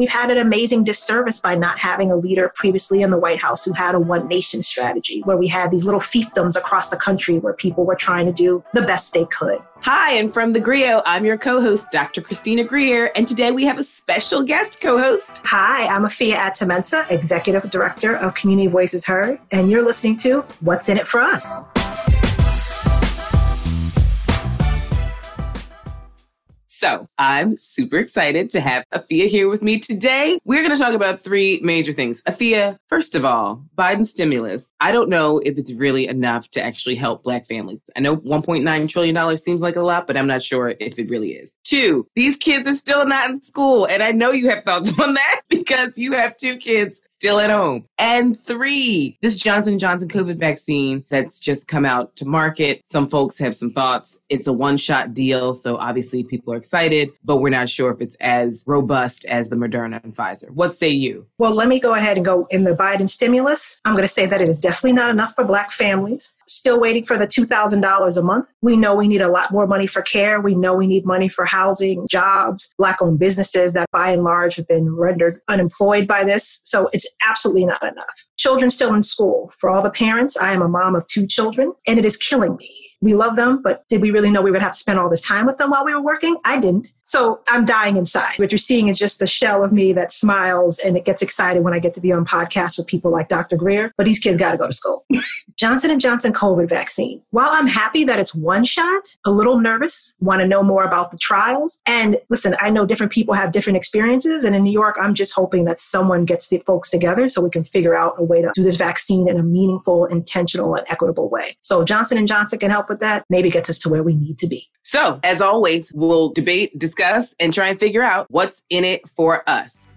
We've had an amazing disservice by not having a leader previously in the White House who had a one nation strategy, where we had these little fiefdoms across the country where people were trying to do the best they could. Hi, and from the Grio, I'm your co host, Dr. Christina Greer, and today we have a special guest co host. Hi, I'm Afua Atta-Mensah, Executive Director of Community Voices Heard, and you're listening to What's in It for Us. So I'm super excited to have Afua here with me today. We're going to talk about three major things. Afua, first of all, Biden stimulus. I don't know if it's really enough to actually help Black families. I know $1.9 trillion seems like a lot, but I'm not sure if it really is. Two, these kids are still not in school. And I know you have thoughts on that because you have two kids still at home. And three, this Johnson Johnson COVID vaccine that's just come out to market. Some folks have some thoughts. It's a one-shot deal, so obviously people are excited, but we're not sure if it's as robust as the Moderna and Pfizer. What say you? Well, let me go ahead and go in the Biden stimulus. I'm going to say that it is definitely not enough for black families. Still waiting for the $2,000 a month. We know we need a lot more money for care. We know we need money for housing, jobs, black owned businesses that by and large have been rendered unemployed by this. So it's absolutely not enough. Children still in school. For all the parents, I am a mom of two children, and it is killing me we love them, but did we really know we would have to spend all this time with them while we were working? I didn't. So I'm dying inside. What you're seeing is just the shell of me that smiles and it gets excited when I get to be on podcasts with people like Dr. Greer. But these kids got to go to school. Johnson and Johnson COVID vaccine. While I'm happy that it's one shot, a little nervous, want to know more about the trials. And listen, I know different people have different experiences. And in New York, I'm just hoping that someone gets the folks together so we can figure out a way to do this vaccine in a meaningful, intentional, and equitable way. So Johnson and Johnson can help with that, maybe gets us to where we need to be. So, as always, we'll debate, discuss, and try and figure out what's in it for us.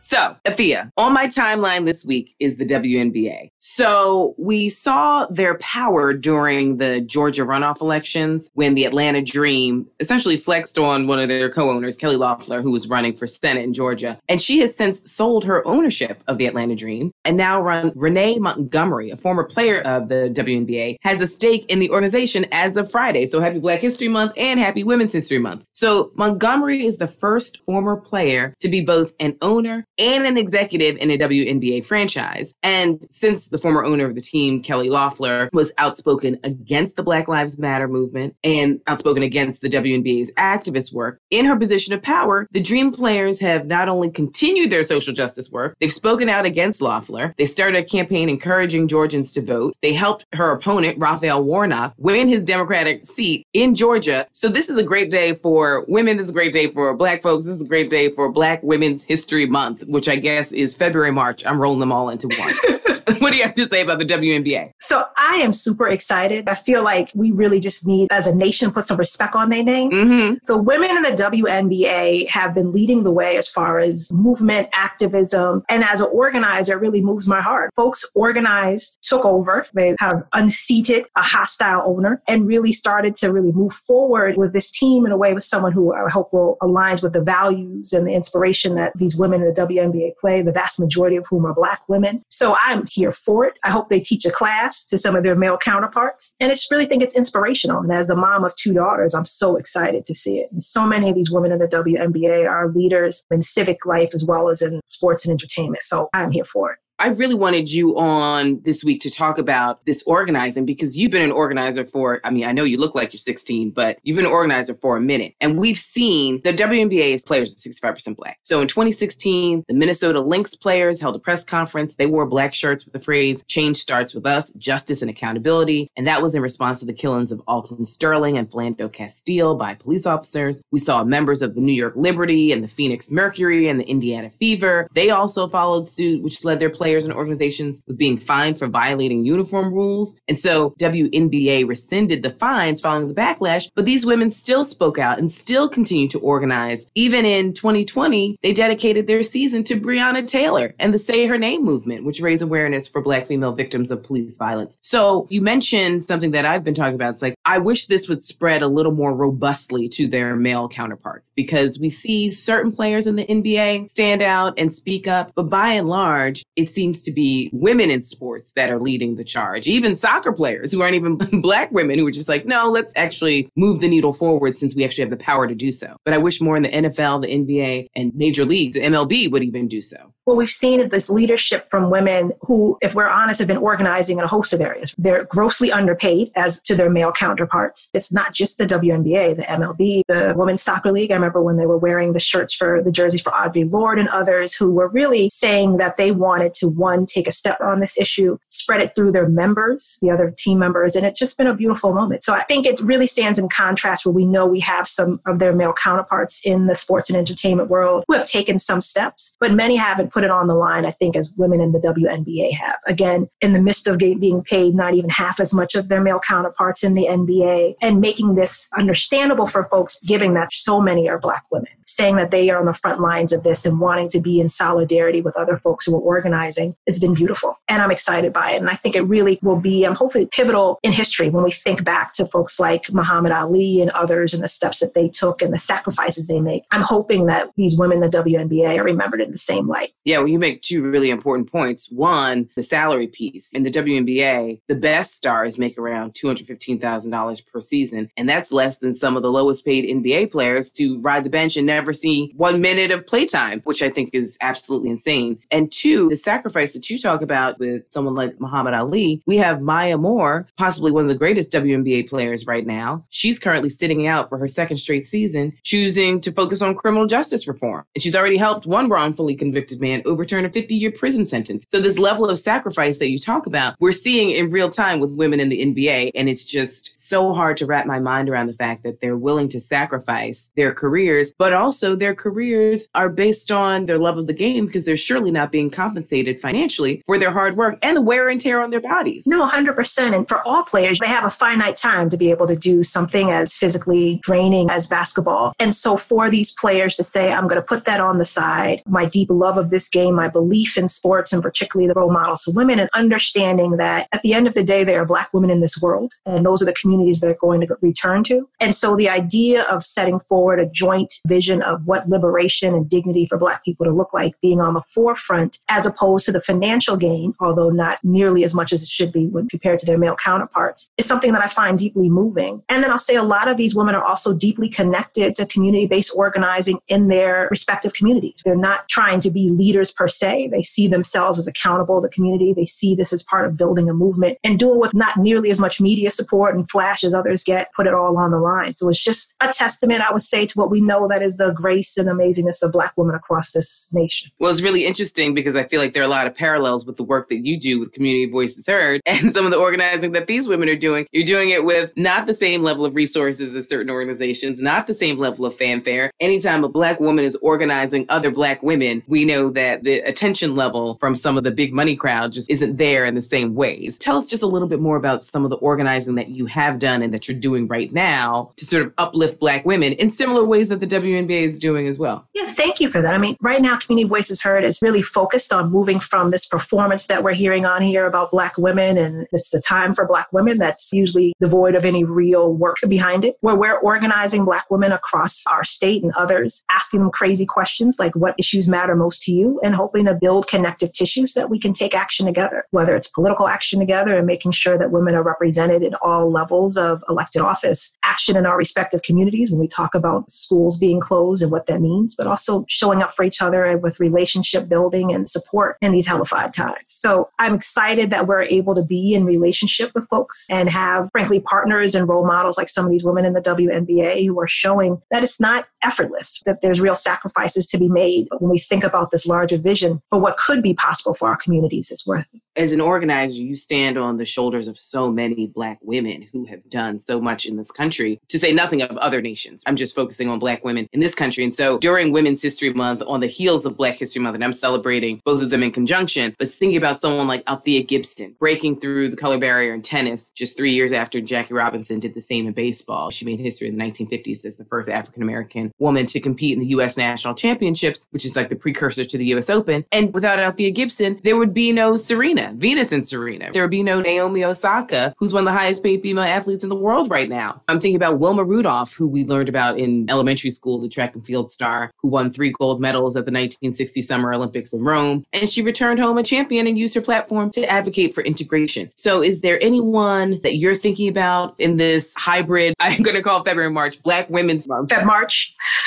So, Afua, on my timeline this week is the WNBA. So we saw their power during the Georgia runoff elections when the Atlanta Dream essentially flexed on one of their co-owners, Kelly Loeffler, who was running for Senate in Georgia. And she has since sold her ownership of the Atlanta Dream and now run Renee Montgomery, a former player of the WNBA, has a stake in the organization as of Friday. So happy Black History Month and happy Women's History Month. So Montgomery is the first former player to be both an owner and an executive in a WNBA franchise. And since the former owner of the team, Kelly Loeffler, was outspoken against the Black Lives Matter movement and outspoken against the WNBA's activist work. In her position of power, the Dream players have not only continued their social justice work, they've spoken out against Loeffler. They started a campaign encouraging Georgians to vote. They helped her opponent, Raphael Warnock, win his Democratic seat in Georgia. So this is a great day for women. This is a great day for Black folks. This is a great day for Black Women's History Month, which I guess is February, March. I'm rolling them all into one. what do you have to say about the WNBA? So I am super excited. I feel like we really just need, as a nation, put some respect on their name. Mm-hmm. The women in the WNBA have been leading the way as far as movement, activism, and as an organizer, it really moves my heart. Folks organized, took over. They have unseated a hostile owner and really started to really move forward with this team in a way with someone who I hope will aligns with the values and the inspiration that these women in the WNBA play. The vast majority of whom are Black women. So I'm here for I hope they teach a class to some of their male counterparts. And I just really think it's inspirational. And as the mom of two daughters, I'm so excited to see it. And so many of these women in the WNBA are leaders in civic life as well as in sports and entertainment. So I'm here for it. I really wanted you on this week to talk about this organizing because you've been an organizer for, I mean, I know you look like you're 16, but you've been an organizer for a minute. And we've seen the WNBA's players are 65% black. So in 2016, the Minnesota Lynx players held a press conference. They wore black shirts with the phrase, change starts with us, justice and accountability. And that was in response to the killings of Alton Sterling and Philando Castile by police officers. We saw members of the New York Liberty and the Phoenix Mercury and the Indiana Fever. They also followed suit, which led their players players and organizations with being fined for violating uniform rules. And so WNBA rescinded the fines following the backlash, but these women still spoke out and still continue to organize. Even in 2020, they dedicated their season to Breonna Taylor and the Say Her Name movement, which raised awareness for Black female victims of police violence. So you mentioned something that I've been talking about. It's like, I wish this would spread a little more robustly to their male counterparts because we see certain players in the NBA stand out and speak up, but by and large, it seems to be women in sports that are leading the charge. Even soccer players who aren't even black women who are just like, no, let's actually move the needle forward since we actually have the power to do so. But I wish more in the NFL, the NBA, and major leagues, the MLB would even do so. Well, we've seen this leadership from women who, if we're honest, have been organizing in a host of areas. They're grossly underpaid as to their male counterparts. It's not just the WNBA, the MLB, the Women's Soccer League. I remember when they were wearing the shirts for the jerseys for Audre Lorde and others who were really saying that they wanted to, one, take a step on this issue, spread it through their members, the other team members. And it's just been a beautiful moment. So I think it really stands in contrast where we know we have some of their male counterparts in the sports and entertainment world who have taken some steps, but many haven't put it on the line, I think, as women in the WNBA have. Again, in the midst of being paid not even half as much of their male counterparts in the NBA and making this understandable for folks, given that so many are Black women, saying that they are on the front lines of this and wanting to be in solidarity with other folks who are organizing has been beautiful. And I'm excited by it. And I think it really will be, um, hopefully, pivotal in history when we think back to folks like Muhammad Ali and others and the steps that they took and the sacrifices they make. I'm hoping that these women the WNBA are remembered in the same light. Yeah, well, you make two really important points. One, the salary piece. In the WNBA, the best stars make around $215,000 per season, and that's less than some of the lowest paid NBA players to ride the bench and never see one minute of playtime, which I think is absolutely insane. And two, the sacrifice that you talk about with someone like Muhammad Ali, we have Maya Moore, possibly one of the greatest WNBA players right now. She's currently sitting out for her second straight season, choosing to focus on criminal justice reform. And she's already helped one wrongfully convicted man overturn a 50 year prison sentence. So, this level of sacrifice that you talk about, we're seeing in real time with women in the NBA. And it's just so hard to wrap my mind around the fact that they're willing to sacrifice their careers, but also their careers are based on their love of the game because they're surely not being compensated financially for their hard work and the wear and tear on their bodies. No, 100%. And for all players, they have a finite time to be able to do something as physically draining as basketball. And so for these players to say, I'm going to put that on the side, my deep love of this game, my belief in sports, and particularly the role models of women, and understanding that at the end of the day, they are Black women in this world. And those are the communities communities they're going to return to. And so the idea of setting forward a joint vision of what liberation and dignity for Black people to look like being on the forefront as opposed to the financial gain, although not nearly as much as it should be when compared to their male counterparts, is something that I find deeply moving. And then I'll say a lot of these women are also deeply connected to community based organizing in their respective communities. They're not trying to be leaders per se. They see themselves as accountable to community. They see this as part of building a movement and doing with not nearly as much media support and as others get, put it all on the line. So it's just a testament, I would say, to what we know that is the grace and amazingness of Black women across this nation. Well, it's really interesting because I feel like there are a lot of parallels with the work that you do with Community Voices Heard and some of the organizing that these women are doing. You're doing it with not the same level of resources as certain organizations, not the same level of fanfare. Anytime a Black woman is organizing other Black women, we know that the attention level from some of the big money crowd just isn't there in the same ways. Tell us just a little bit more about some of the organizing that you have done done and that you're doing right now to sort of uplift Black women in similar ways that the WNBA is doing as well? Yeah, thank you for that. I mean, right now, Community Voices Heard is really focused on moving from this performance that we're hearing on here about Black women, and it's the time for Black women that's usually devoid of any real work behind it, where we're organizing Black women across our state and others, asking them crazy questions like what issues matter most to you, and hoping to build connective tissue so that we can take action together, whether it's political action together and making sure that women are represented in all levels of elected office, action in our respective communities when we talk about schools being closed and what that means, but also showing up for each other with relationship building and support in these hellified times. So I'm excited that we're able to be in relationship with folks and have, frankly, partners and role models like some of these women in the WNBA who are showing that it's not effortless, that there's real sacrifices to be made when we think about this larger vision for what could be possible for our communities. It's worth. As an organizer, you stand on the shoulders of so many Black women who have done so much in this country, to say nothing of other nations. I'm just focusing on Black women in this country. And so during Women's History Month, on the heels of Black History Month, and I'm celebrating both of them in conjunction, but thinking about someone like Althea Gibson breaking through the color barrier in tennis just three years after Jackie Robinson did the same in baseball. She made history in the 1950s as the first African American woman to compete in the U.S. National Championships, which is like the precursor to the U.S. Open. And without Althea Gibson, there would be no Serena Serena, Venus and Serena. There would be no Naomi Osaka, who's one of the highest paid female athletes in the world right now. I'm thinking about Wilma Rudolph, who we learned about in elementary school, the track and field star, who won three gold medals at the 1960 Summer Olympics in Rome. And she returned home a champion and used her platform to advocate for integration. So, is there anyone that you're thinking about in this hybrid, I'm going to call February March, Black Women's Month? Feb March.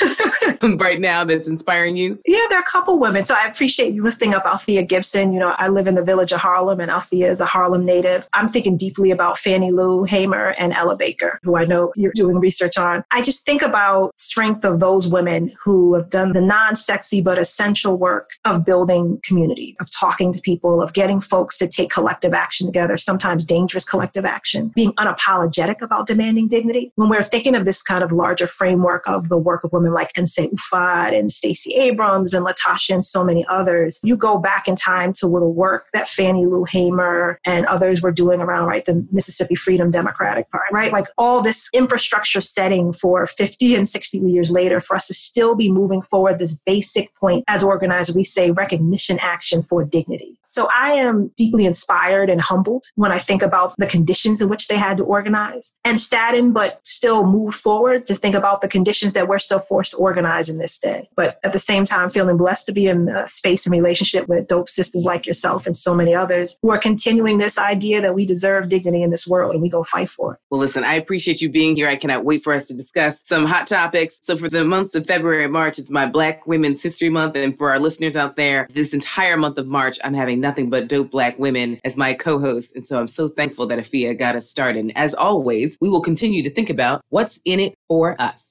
right now that's inspiring you? Yeah, there are a couple women. So I appreciate you lifting up Althea Gibson. You know, I live in the village of Harlem and Althea is a Harlem native. I'm thinking deeply about Fannie Lou Hamer and Ella Baker, who I know you're doing research on. I just think about strength of those women who have done the non-sexy but essential work of building community, of talking to people, of getting folks to take collective action together, sometimes dangerous collective action, being unapologetic about demanding dignity. When we're thinking of this kind of larger framework of the work of women like Nsé Ufot and Stacey Abrams and Latasha and so many others, you go back in time to the work that Fannie Lou Hamer and others were doing around, right, the Mississippi Freedom Party, right? Like all this infrastructure setting for 50 and 60 years later for us to still be moving forward this basic point as organizers, we say recognition action for dignity. So I am deeply inspired and humbled when I think about the conditions in which they had to organize and saddened, but still move forward to think about the conditions that we're still forced to organize in this day. But at the same time, feeling blessed to be in a space and relationship with dope sisters like yourself and so many others who are continuing this idea that we deserve dignity in this world and we go fight for it. Well, listen, I appreciate you being here. I cannot wait for us to discuss some hot topics. So for the months of February and March, it's my Black Women's History Month. And for our listeners out there, this entire month of March, I'm having nothing but dope Black women as my co-host. And so I'm so thankful that Afua got us started. And as always, we will continue to think about what's in it for us.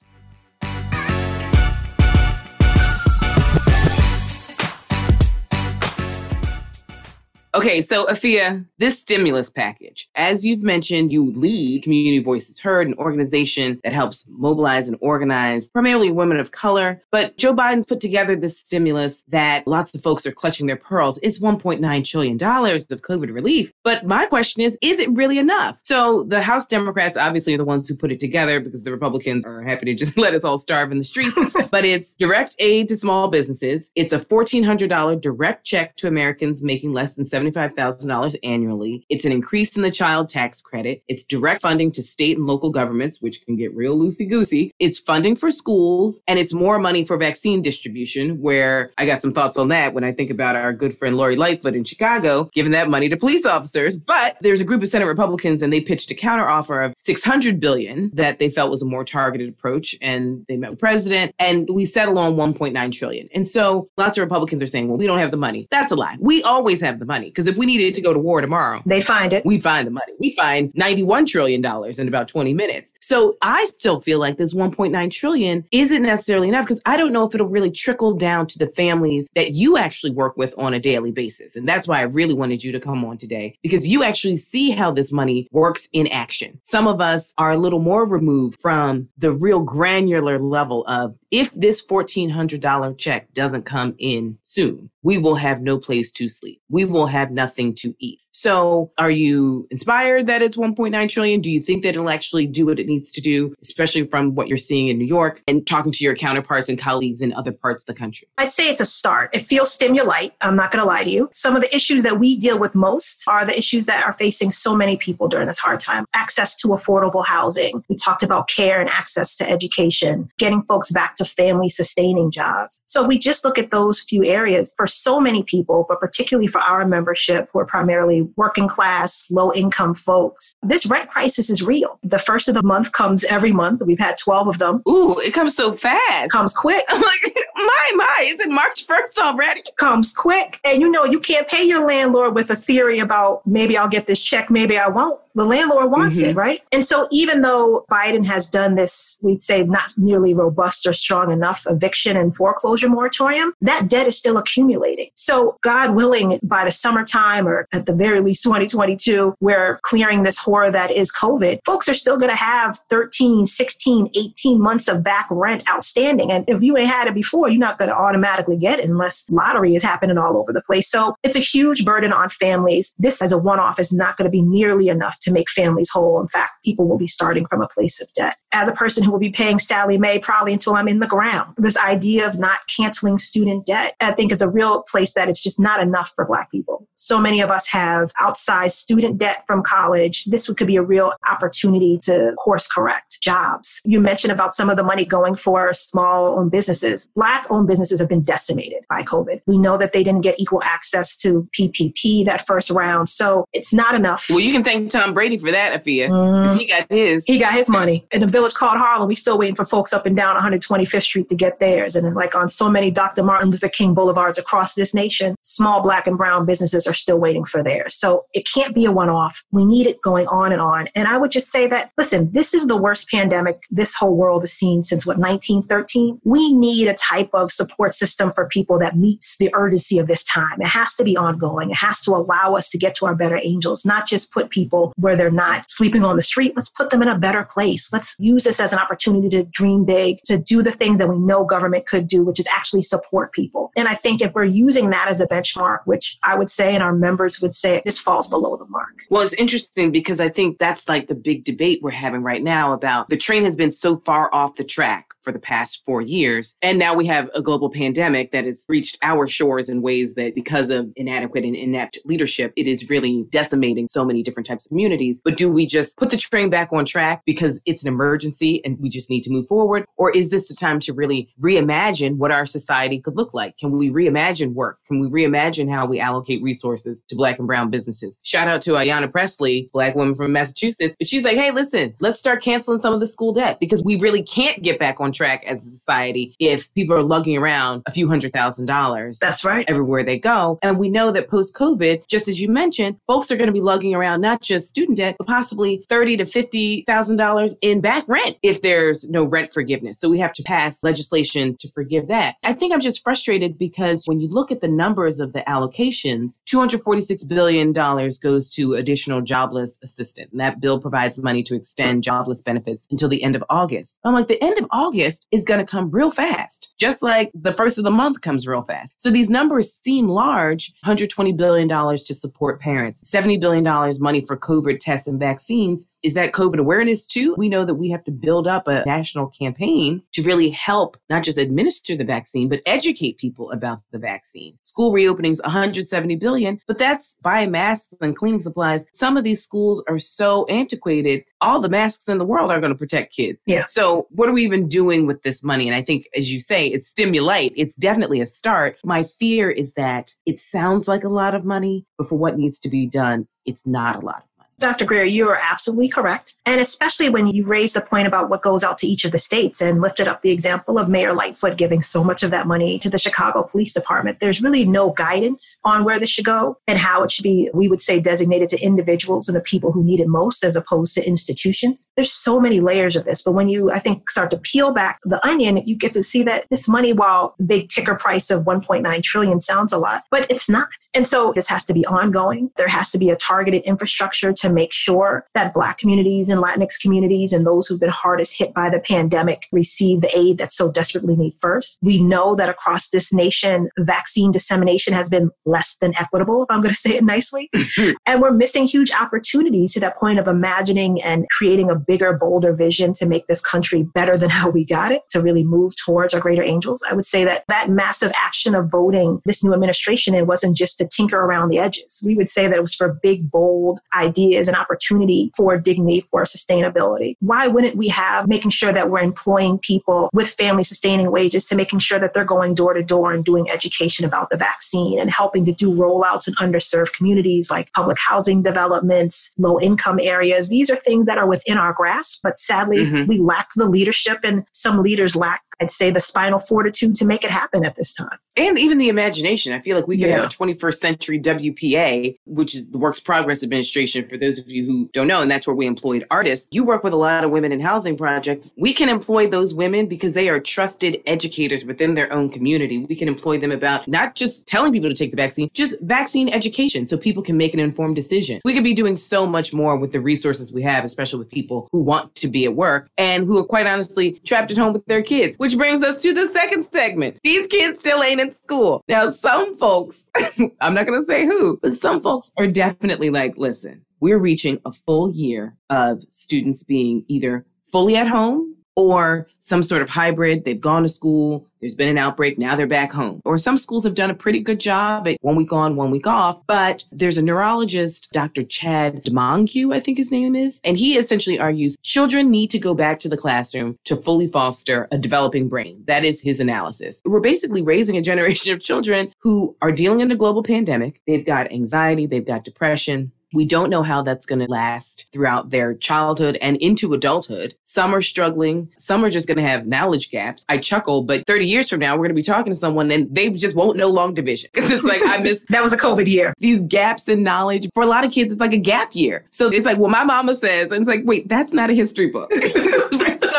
Okay, so Afua, this stimulus package, as you've mentioned, you lead Community Voices Heard, an organization that helps mobilize and organize primarily women of color. But Joe Biden's put together this stimulus that lots of folks are clutching their pearls. It's $1.9 trillion of COVID relief. But my question is, is it really enough? So the House Democrats obviously are the ones who put it together because the Republicans are happy to just let us all starve in the streets. but it's direct aid to small businesses. It's a $1,400 direct check to Americans making less than $75,000 annually. It's an increase in the child tax credit. It's direct funding to state and local governments, which can get real loosey goosey. It's funding for schools and it's more money for vaccine distribution, where I got some thoughts on that when I think about our good friend Lori Lightfoot in Chicago, giving that money to police officers. But there's a group of Senate Republicans and they pitched a counteroffer of 600 billion that they felt was a more targeted approach. And they met the president and we settled on 1.9 trillion. And so lots of Republicans are saying, well, we don't have the money. That's a lie. We always have the money because if we needed to go to war tomorrow, they'd find it. We find the money. We find $91 trillion in about 20 minutes. So I still feel like this 1.9 trillion isn't necessarily enough because I don't know if it'll really trickle down to the families that you actually work with on a daily basis. And that's why I really wanted you to come on today because you actually see how this money works in action. Some of us are a little more removed from the real granular level of if this $1,400 check doesn't come in soon, we will have no place to sleep. We will have nothing to eat. So are you inspired that it's 1.9 trillion? Do you think that it'll actually do what it needs to do, especially from what you're seeing in New York and talking to your counterparts and colleagues in other parts of the country? I'd say it's a start. It feels stimulate. I'm not going to lie to you. Some of the issues that we deal with most are the issues that are facing so many people during this hard time. Access to affordable housing. We talked about care and access to education, getting folks back to family sustaining jobs. So we just look at those few areas for so many people, but particularly for our membership who are primarily working class, low income folks. This rent crisis is real. The first of the month comes every month. We've had 12 of them. Ooh, it comes so fast. Comes quick. I'm like, my, my, is it March 1st already? Comes quick. And you know, you can't pay your landlord with a theory about maybe I'll get this check, maybe I won't. The landlord wants mm-hmm. it, right? And so even though Biden has done this, we'd say not nearly robust or strong enough eviction and foreclosure moratorium, that debt is still accumulating. So God willing, by the summertime or at the very least 2022, we're clearing this horror that is COVID, folks are still going to have 13, 16, 18 months of back rent outstanding. And if you ain't had it before, you're not going to automatically get it unless lottery is happening all over the place. So it's a huge burden on families. This as a one off is not going to be nearly enough to to make families whole. In fact, people will be starting from a place of debt. As a person who will be paying Sallie Mae probably until I'm in the ground, this idea of not canceling student debt, I think is a real place that it's just not enough for Black people. So many of us have outsized student debt from college. This could be a real opportunity to course correct jobs. You mentioned about some of the money going for small owned businesses. Black owned businesses have been decimated by COVID. We know that they didn't get equal access to PPP that first round. So it's not enough. Well, you can thank Tom Brady for that, Afua, because mm. he got his. He got his money. In a village called Harlem, we still waiting for folks up and down 125th Street to get theirs. And like on so many Dr. Martin Luther King boulevards across this nation, small black and brown businesses are still waiting for theirs. So it can't be a one off. We need it going on and on. And I would just say that, listen, this is the worst pandemic this whole world has seen since what, 1913? We need a type of support system for people that meets the urgency of this time. It has to be ongoing. It has to allow us to get to our better angels, not just put people where they're not sleeping on the street. Let's put them in a better place. Let's use this as an opportunity to dream big, to do the things that we know government could do, which is actually support people. And I think if we're using that as a benchmark, which I would say in our members would say this falls below the mark. Well, it's interesting because I think that's like the big debate we're having right now about the train has been so far off the track for the past four years. And now we have a global pandemic that has reached our shores in ways that, because of inadequate and inept leadership, it is really decimating so many different types of communities. But do we just put the train back on track because it's an emergency and we just need to move forward? Or is this the time to really reimagine what our society could look like? Can we reimagine work? Can we reimagine how we allocate resources to Black and Brown businesses? Shout out to Ayanna Pressley, Black woman from Massachusetts. But she's like, hey, listen, let's start canceling some of the school debt because we really can't get back on on track as a society if people are lugging around a few hundred thousand dollars. That's right. Everywhere they go. And we know that post COVID, just as you mentioned, folks are going to be lugging around not just student debt, but possibly thirty to fifty thousand dollars in back rent if there's no rent forgiveness. So we have to pass legislation to forgive that. I think I'm just frustrated because when you look at the numbers of the allocations, $246 billion goes to additional jobless assistance. And that bill provides money to extend jobless benefits until the end of August. I'm like, the end of August Is going to come real fast, just like the first of the month comes real fast. So these numbers seem large $120 billion to support parents, $70 billion money for COVID tests and vaccines. Is that COVID awareness too? We know that we have to build up a national campaign to really help not just administer the vaccine, but educate people about the vaccine. School reopenings, 170 billion, but that's buying masks and cleaning supplies. Some of these schools are so antiquated. All the masks in the world are going to protect kids. Yeah. So what are we even doing with this money? And I think, as you say, it's stimulate. It's definitely a start. My fear is that it sounds like a lot of money, but for what needs to be done, it's not a lot Dr. Greer, you are absolutely correct. And especially when you raise the point about what goes out to each of the states and lifted up the example of Mayor Lightfoot giving so much of that money to the Chicago Police Department, there's really no guidance on where this should go and how it should be, we would say, designated to individuals and the people who need it most as opposed to institutions. There's so many layers of this. But when you, I think, start to peel back the onion, you get to see that this money, while big ticker price of 1.9 trillion sounds a lot, but it's not. And so this has to be ongoing. There has to be a targeted infrastructure to make sure that Black communities and Latinx communities and those who've been hardest hit by the pandemic receive the aid that so desperately need first. We know that across this nation, vaccine dissemination has been less than equitable, if I'm going to say it nicely. and we're missing huge opportunities to that point of imagining and creating a bigger, bolder vision to make this country better than how we got it, to really move towards our greater angels. I would say that that massive action of voting this new administration, it wasn't just to tinker around the edges. We would say that it was for big, bold ideas is an opportunity for dignity, for sustainability. Why wouldn't we have making sure that we're employing people with family sustaining wages to making sure that they're going door to door and doing education about the vaccine and helping to do rollouts in underserved communities like public housing developments, low income areas? These are things that are within our grasp, but sadly, mm-hmm. we lack the leadership and some leaders lack I'd say the spinal fortitude to make it happen at this time. And even the imagination. I feel like we could yeah. have a 21st century WPA, which is the Works Progress Administration for those of you who don't know, and that's where we employed artists. You work with a lot of women in housing projects. We can employ those women because they are trusted educators within their own community. We can employ them about not just telling people to take the vaccine, just vaccine education so people can make an informed decision. We could be doing so much more with the resources we have, especially with people who want to be at work and who are quite honestly trapped at home with their kids, which brings us to the second segment. These kids still ain't in school. Now, some folks, I'm not going to say who, but some folks are definitely like, listen, we're reaching a full year of students being either fully at home or some sort of hybrid. They've gone to school, there's been an outbreak, now they're back home. Or some schools have done a pretty good job at one week on, one week off. But there's a neurologist, Dr. Chad Domangue, I think his name is, and he essentially argues children need to go back to the classroom to fully foster a developing brain. That is his analysis. We're basically raising a generation of children who are dealing in a global pandemic. They've got anxiety, they've got depression, we don't know how that's going to last throughout their childhood and into adulthood. Some are struggling. Some are just going to have knowledge gaps. I chuckle, but 30 years from now, we're going to be talking to someone and they just won't know long division because it's like, I miss. that was a COVID year. These gaps in knowledge. For a lot of kids, it's like a gap year. So it's like, well, my mama says, and it's like, wait, that's not a history book.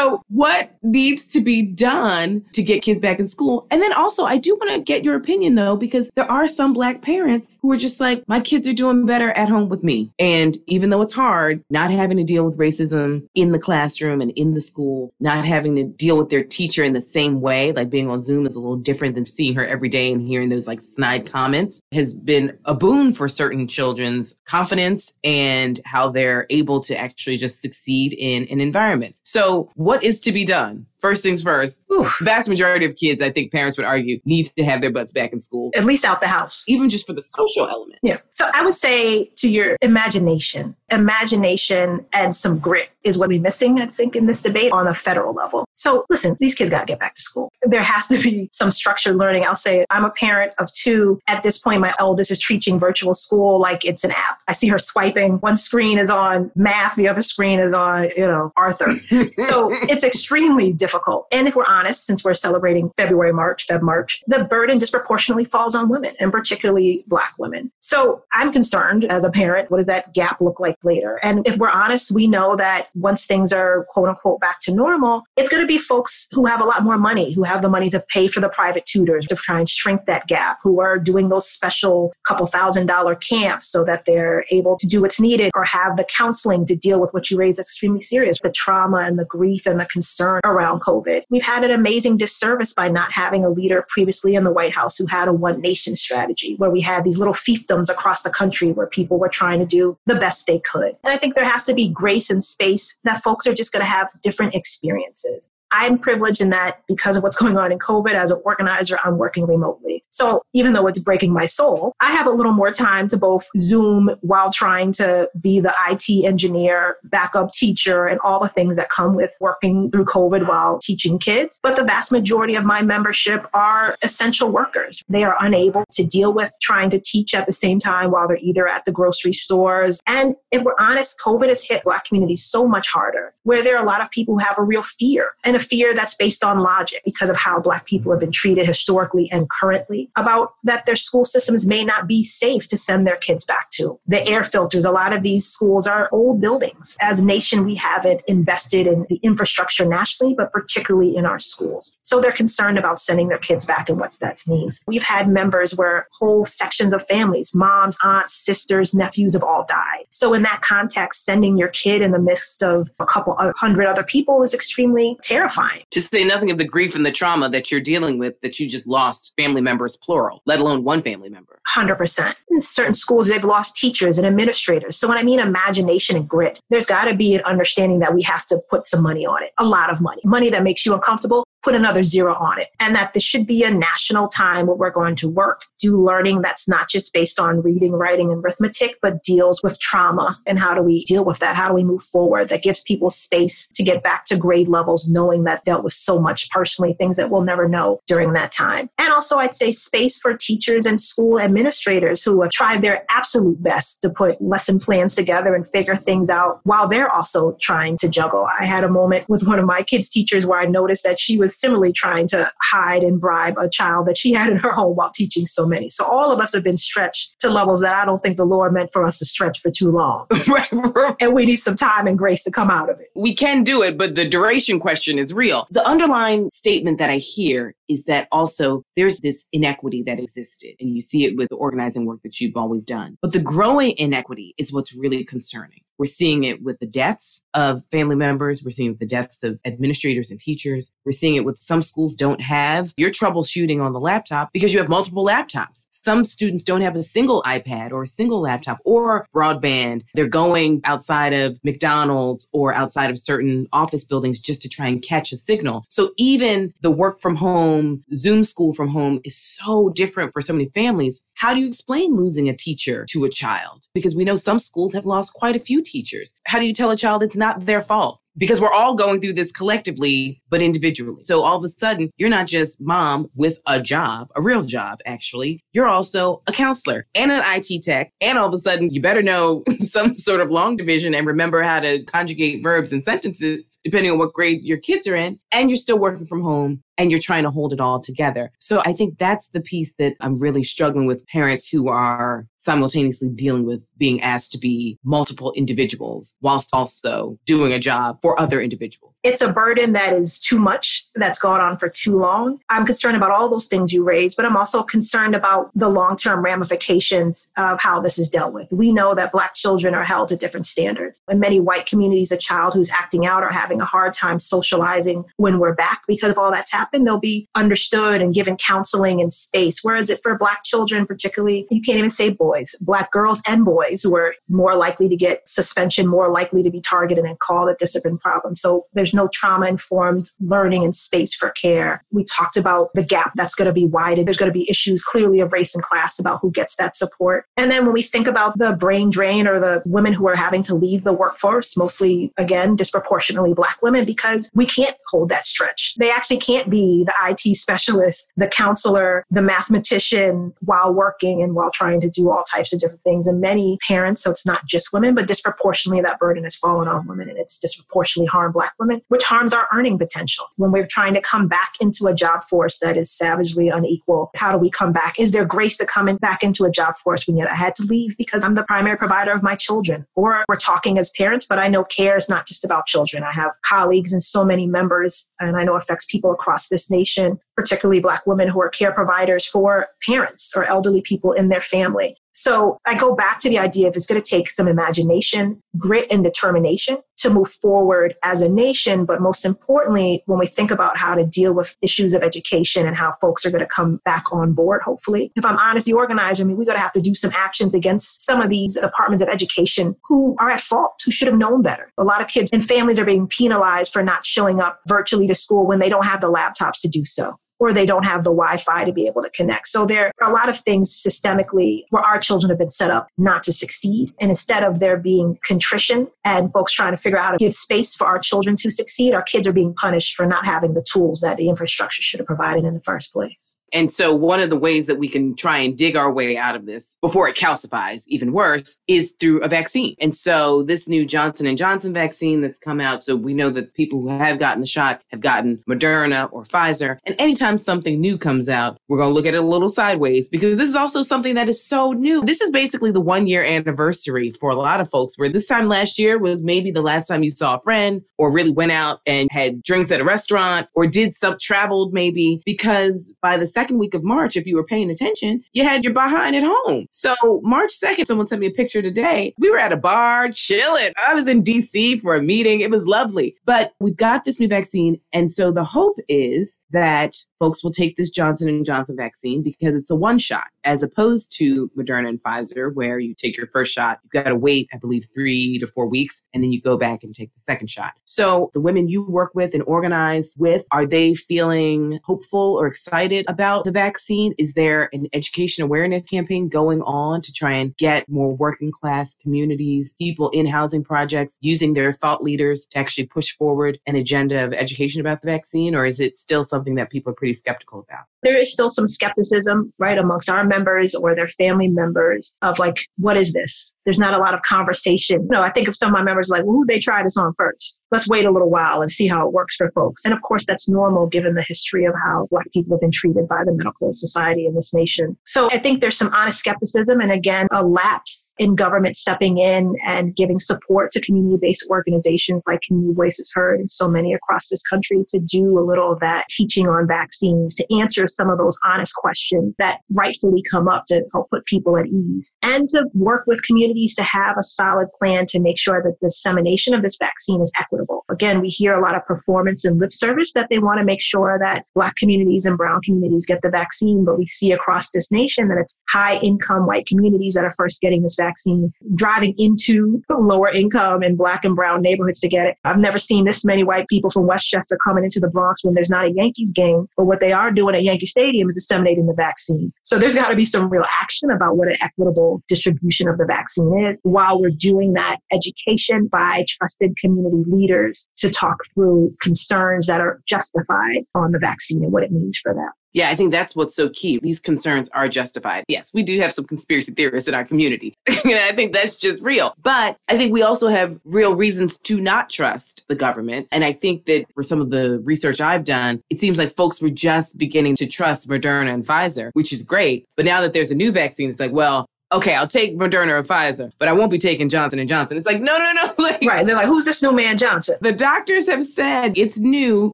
so what needs to be done to get kids back in school? And then also, I do want to get your opinion though, because there are some black parents who are just like, my kids are doing better at home with me. And even though it's hard, not having to deal with racism in the classroom and in the school, not having to deal with their teacher in the same way, like being on Zoom is a little different than seeing her every day and hearing those like snide comments, has been a boon for certain children's confidence and how they're able to actually just succeed in an environment. So, what is to be done? First things first, Oof. vast majority of kids, I think parents would argue, need to have their butts back in school. At least out the house. Even just for the social element. Yeah. So I would say to your imagination, imagination and some grit is what we're missing, I think, in this debate on a federal level. So listen, these kids got to get back to school. There has to be some structured learning. I'll say I'm a parent of two. At this point, my eldest is teaching virtual school like it's an app. I see her swiping. One screen is on math, the other screen is on, you know, Arthur. so it's extremely difficult difficult. And if we're honest, since we're celebrating February, March, Feb, March, the burden disproportionately falls on women and particularly Black women. So I'm concerned as a parent, what does that gap look like later? And if we're honest, we know that once things are quote unquote back to normal, it's going to be folks who have a lot more money, who have the money to pay for the private tutors to try and shrink that gap, who are doing those special couple thousand dollar camps so that they're able to do what's needed or have the counseling to deal with what you raise extremely serious, the trauma and the grief and the concern around COVID. We've had an amazing disservice by not having a leader previously in the White House who had a one nation strategy where we had these little fiefdoms across the country where people were trying to do the best they could. And I think there has to be grace and space that folks are just going to have different experiences. I'm privileged in that because of what's going on in COVID as an organizer, I'm working remotely. So even though it's breaking my soul, I have a little more time to both Zoom while trying to be the IT engineer, backup teacher, and all the things that come with working through COVID while teaching kids. But the vast majority of my membership are essential workers. They are unable to deal with trying to teach at the same time while they're either at the grocery stores. And if we're honest, COVID has hit Black communities so much harder, where there are a lot of people who have a real fear and a fear that's based on logic because of how Black people have been treated historically and currently about that their school systems may not be safe to send their kids back to. The air filters, a lot of these schools are old buildings. As a nation, we haven't invested in the infrastructure nationally, but particularly in our schools. So they're concerned about sending their kids back and what that means. We've had members where whole sections of families, moms, aunts, sisters, nephews have all died. So in that context, sending your kid in the midst of a couple hundred other people is extremely terrifying. To say nothing of the grief and the trauma that you're dealing with that you just lost family members plural, let alone one family member. 100%. In certain schools, they've lost teachers and administrators. So when I mean imagination and grit, there's got to be an understanding that we have to put some money on it, a lot of money, money that makes you uncomfortable, put another zero on it. And that this should be a national time where we're going to work, do learning that's not just based on reading, writing, and arithmetic, but deals with trauma. And how do we deal with that? How do we move forward? That gives people space to get back to grade levels, knowing that dealt with so much personally, things that we'll never know during that time. And also, I'd say space for teachers and school administrators who have tried their absolute best to put lesson plans together and figure things out while they're also trying to juggle. I had a moment with one of my kids' teachers where I noticed that she was similarly trying to hide and bribe a child that she had in her home while teaching so many. So all of us have been stretched to levels that I don't think the Lord meant for us to stretch for too long. right. And we need some time and grace to come out of it. We can do it, but the duration question is real. The underlying statement that I hear is that also there's this inequity that existed, and you see it with the organizing work that you've always done. But the growing inequity is what's really concerning We're seeing it with the deaths of family members. We're seeing the deaths of administrators and teachers. We're seeing it with some schools don't have your troubleshooting on the laptop because you have multiple laptops. Some students don't have a single iPad or a single laptop or broadband. They're going outside of McDonald's or outside of certain office buildings just to try and catch a signal. So even the work from home, Zoom school from home is so different for so many families. How do you explain losing a teacher to a child? Because we know some schools have lost quite a few teachers. How do you tell a child it's not their fault? Because we're all going through this collectively, but individually. So all of a sudden, you're not just mom with a job, a real job, actually. You're also a counselor and an IT tech. And all of a sudden, you better know some sort of long division and remember how to conjugate verbs and sentences, depending on what grade your kids are in. And you're still working from home and you're trying to hold it all together. So I think that's the piece that I'm really struggling with parents who are simultaneously dealing with being asked to be multiple individuals whilst also doing a job for other individuals. It's a burden that is too much, that's gone on for too long. I'm concerned about all those things you raised, but I'm also concerned about the long term ramifications of how this is dealt with. We know that Black children are held to different standards. In many white communities, a child who's acting out or having a hard time socializing when we're back because of all that's happened, they'll be understood and given counseling and space. Whereas it for Black children, particularly, you can't even say boys, Black girls and boys who are more likely to get suspension, more likely to be targeted and called a discipline problem. So there's there's no trauma informed learning and space for care. We talked about the gap that's going to be widened. There's going to be issues clearly of race and class about who gets that support. And then when we think about the brain drain or the women who are having to leave the workforce, mostly again, disproportionately black women, because we can't hold that stretch. They actually can't be the IT specialist, the counselor, the mathematician while working and while trying to do all types of different things. And many parents, so it's not just women, but disproportionately that burden has fallen on women and it's disproportionately harmed black women which harms our earning potential. When we're trying to come back into a job force that is savagely unequal, how do we come back? Is there grace to coming back into a job force when yet I had to leave because I'm the primary provider of my children? Or we're talking as parents, but I know care is not just about children. I have colleagues and so many members, and I know affects people across this nation, particularly Black women who are care providers for parents or elderly people in their family. So I go back to the idea of it's going to take some imagination, grit, and determination to move forward as a nation. But most importantly, when we think about how to deal with issues of education and how folks are going to come back on board, hopefully. If I'm honest, the organizer, I mean, we're going to have to do some actions against some of these departments of education who are at fault, who should have known better. A lot of kids and families are being penalized for not showing up virtually to school when they don't have the laptops to do so or they don't have the Wi Fi to be able to connect. So there are a lot of things systemically where our children have been set up not to succeed. And instead of there being contrition and folks trying to figure out how to give space for our children to succeed, our kids are being punished for not having the tools that the infrastructure should have provided in the first place. And so one of the ways that we can try and dig our way out of this before it calcifies even worse is through a vaccine. And so this new Johnson and Johnson vaccine that's come out, so we know that people who have gotten the shot have gotten Moderna or Pfizer. And anytime something new comes out, we're going to look at it a little sideways because this is also something that is so new. This is basically the one year anniversary for a lot of folks where this time last year was maybe the last time you saw a friend or really went out and had drinks at a restaurant or did some traveled maybe because by the second week of March, if you were paying attention, you had your behind at home. So March 2nd, someone sent me a picture today. We were at a bar chilling. I was in DC for a meeting. It was lovely. But we've got this new vaccine. And so the hope is that folks will take this Johnson and Johnson vaccine because it's a one shot as opposed to Moderna and Pfizer where you take your first shot, you've got to wait, I believe 3 to 4 weeks and then you go back and take the second shot. So the women you work with and organize with, are they feeling hopeful or excited about the vaccine? Is there an education awareness campaign going on to try and get more working class communities, people in housing projects using their thought leaders to actually push forward an agenda of education about the vaccine or is it still something that people are pretty skeptical about. There is still some skepticism, right, amongst our members or their family members of like, what is this? There's not a lot of conversation. You know, I think of some of my members like, who they try this on first? Let's wait a little while and see how it works for folks. And of course, that's normal given the history of how Black people have been treated by the medical society in this nation. So I think there's some honest skepticism and again, a lapse in government stepping in and giving support to community based organizations like Community Voices Heard and so many across this country to do a little of that teaching on vaccines, to answer some of those honest questions that rightfully come up to help put people at ease and to work with communities to have a solid plan to make sure that the dissemination of this vaccine is equitable. Again, we hear a lot of performance and lip service that they want to make sure that Black communities and Brown communities get the vaccine, but we see across this nation that it's high income white communities that are first getting this vaccine, driving into lower income and Black and Brown neighborhoods to get it. I've never seen this many white people from Westchester coming into the Bronx when there's not a Yankees game, but what they are doing at Yankee Stadium is disseminating the vaccine. So there's got to be some real action about what an equitable distribution of the vaccine is while we're doing that education by trusted community leaders to talk through concerns that are justified on the vaccine and what it means for them. Yeah, I think that's what's so key. These concerns are justified. Yes, we do have some conspiracy theorists in our community. and I think that's just real. But I think we also have real reasons to not trust the government. And I think that for some of the research I've done, it seems like folks were just beginning to trust Moderna and Pfizer, which is great. But now that there's a new vaccine, it's like, well, okay, I'll take Moderna or Pfizer, but I won't be taking Johnson and Johnson. It's like, no, no, no. Like, right. And they're like, who's this new man Johnson? The doctors have said it's new.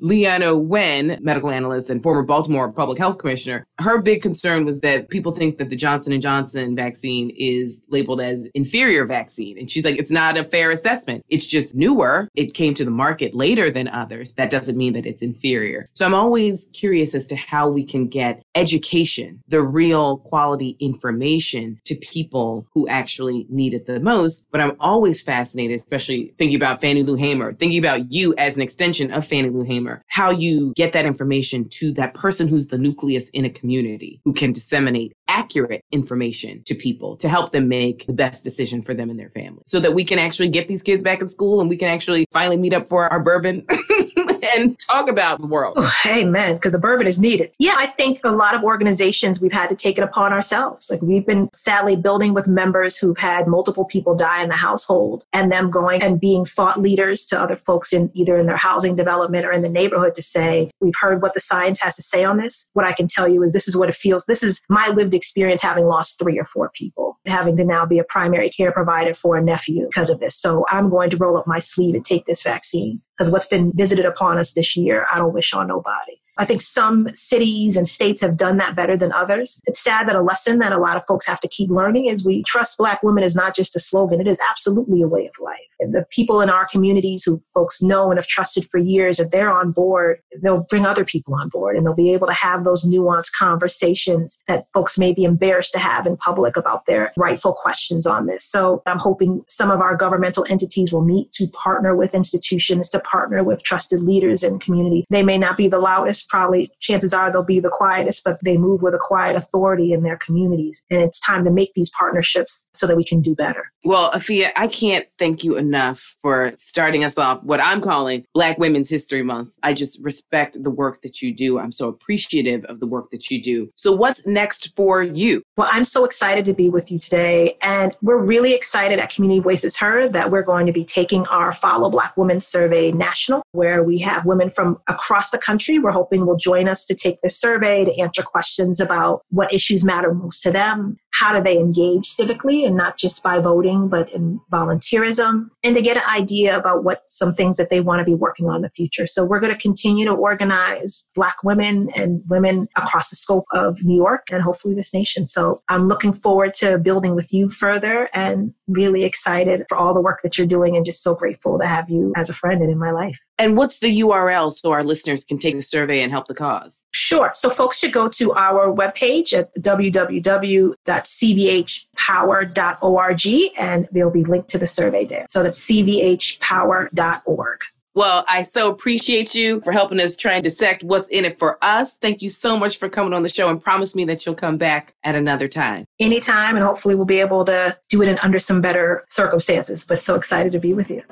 Leana Wen, medical analyst and former Baltimore public health commissioner, her big concern was that people think that the Johnson & Johnson vaccine is labeled as inferior vaccine. And she's like, it's not a fair assessment. It's just newer. It came to the market later than others. That doesn't mean that it's inferior. So I'm always curious as to how we can get education, the real quality information to people who actually need it the most. But I'm always fascinated, especially thinking about Fannie Lou Hamer, thinking about you as an extension of Fannie Lou Hamer how you get that information to that person who's the nucleus in a community who can disseminate accurate information to people to help them make the best decision for them and their family so that we can actually get these kids back in school and we can actually finally meet up for our bourbon and talk about the world. Oh, amen. Because the bourbon is needed. Yeah, I think a lot of organizations we've had to take it upon ourselves. Like we've been sadly building with members who've had multiple people die in the household and them going and being thought leaders to other folks in either in their housing development or in the neighborhood to say, we've heard what the science has to say on this. What I can tell you is this is what it feels. This is my lived experience having lost three or four people, having to now be a primary care provider for a nephew because of this. So I'm going to roll up my sleeve and take this vaccine because what's been visited upon us this year, I don't wish on nobody. I think some cities and states have done that better than others. It's sad that a lesson that a lot of folks have to keep learning is we trust Black women is not just a slogan, it is absolutely a way of life. The people in our communities who folks know and have trusted for years, if they're on board, they'll bring other people on board and they'll be able to have those nuanced conversations that folks may be embarrassed to have in public about their rightful questions on this. So I'm hoping some of our governmental entities will meet to partner with institutions, to partner with trusted leaders in community. They may not be the loudest probably chances are they'll be the quietest, but they move with a quiet authority in their communities. And it's time to make these partnerships so that we can do better. Well, Afua, I can't thank you enough for starting us off what I'm calling Black Women's History Month. I just respect the work that you do. I'm so appreciative of the work that you do. So, what's next for you? Well, I'm so excited to be with you today. And we're really excited at Community Voices Heard that we're going to be taking our Follow Black Women Survey National, where we have women from across the country. We're hoping will join us to take the survey to answer questions about what issues matter most to them, how do they engage civically and not just by voting, but in volunteerism, and to get an idea about what some things that they want to be working on in the future. So we're going to continue to organize Black women and women across the scope of New York and hopefully this nation. So I'm looking forward to building with you further and really excited for all the work that you're doing and just so grateful to have you as a friend and in my life. And what's the URL so our listeners can take the survey and help the cause? Sure. So folks should go to our webpage at www.cvhpower.org and there'll be linked to the survey there. So that's cvhpower.org. Well, I so appreciate you for helping us try and dissect what's in it for us. Thank you so much for coming on the show and promise me that you'll come back at another time. Anytime, and hopefully we'll be able to do it in under some better circumstances. But so excited to be with you.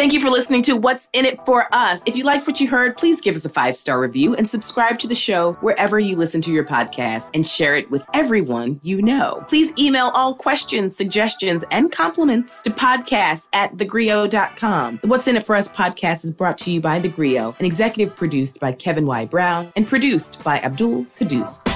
Thank you for listening to What's in It for Us. If you liked what you heard, please give us a five star review and subscribe to the show wherever you listen to your podcast and share it with everyone you know. Please email all questions, suggestions, and compliments to podcast at thegrio.com. The What's in It for Us podcast is brought to you by The Grio and executive produced by Kevin Y. Brown and produced by Abdul Kudus.